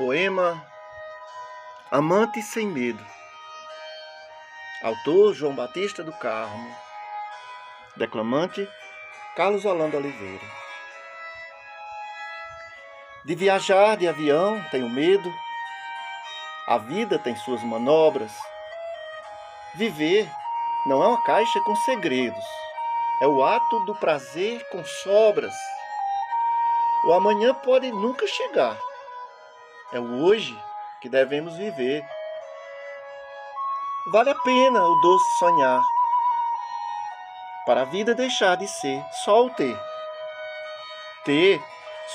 Poema Amante Sem Medo. Autor João Batista do Carmo. Declamante Carlos Holanda Oliveira. De viajar de avião tenho medo. A vida tem suas manobras. Viver não é uma caixa com segredos. É o ato do prazer com sobras. O amanhã pode nunca chegar é o hoje que devemos viver. Vale a pena o doce sonhar, para a vida deixar de ser só o ter. Ter,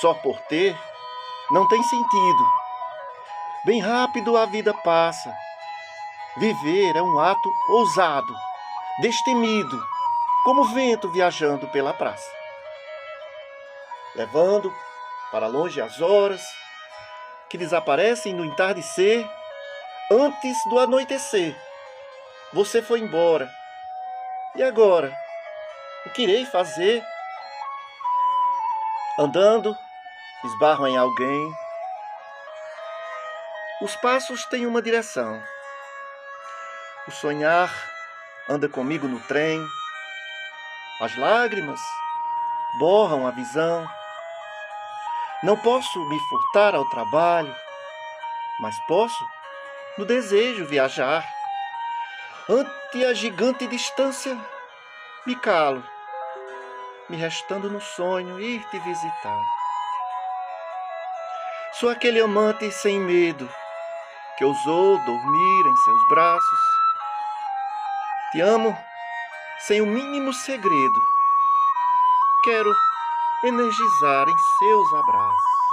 só por ter, não tem sentido. Bem rápido a vida passa. Viver é um ato ousado, destemido, como o vento viajando pela praça. Levando para longe as horas, que desaparecem no entardecer antes do anoitecer. Você foi embora. E agora? O que irei fazer? Andando, esbarro em alguém. Os passos têm uma direção. O sonhar anda comigo no trem. As lágrimas borram a visão. Não posso me furtar ao trabalho, mas posso, no desejo, viajar. Ante a gigante distância, me calo, me restando no sonho ir te visitar. Sou aquele amante sem medo que ousou dormir em seus braços. Te amo sem o mínimo segredo. Quero energizar em seus abraços.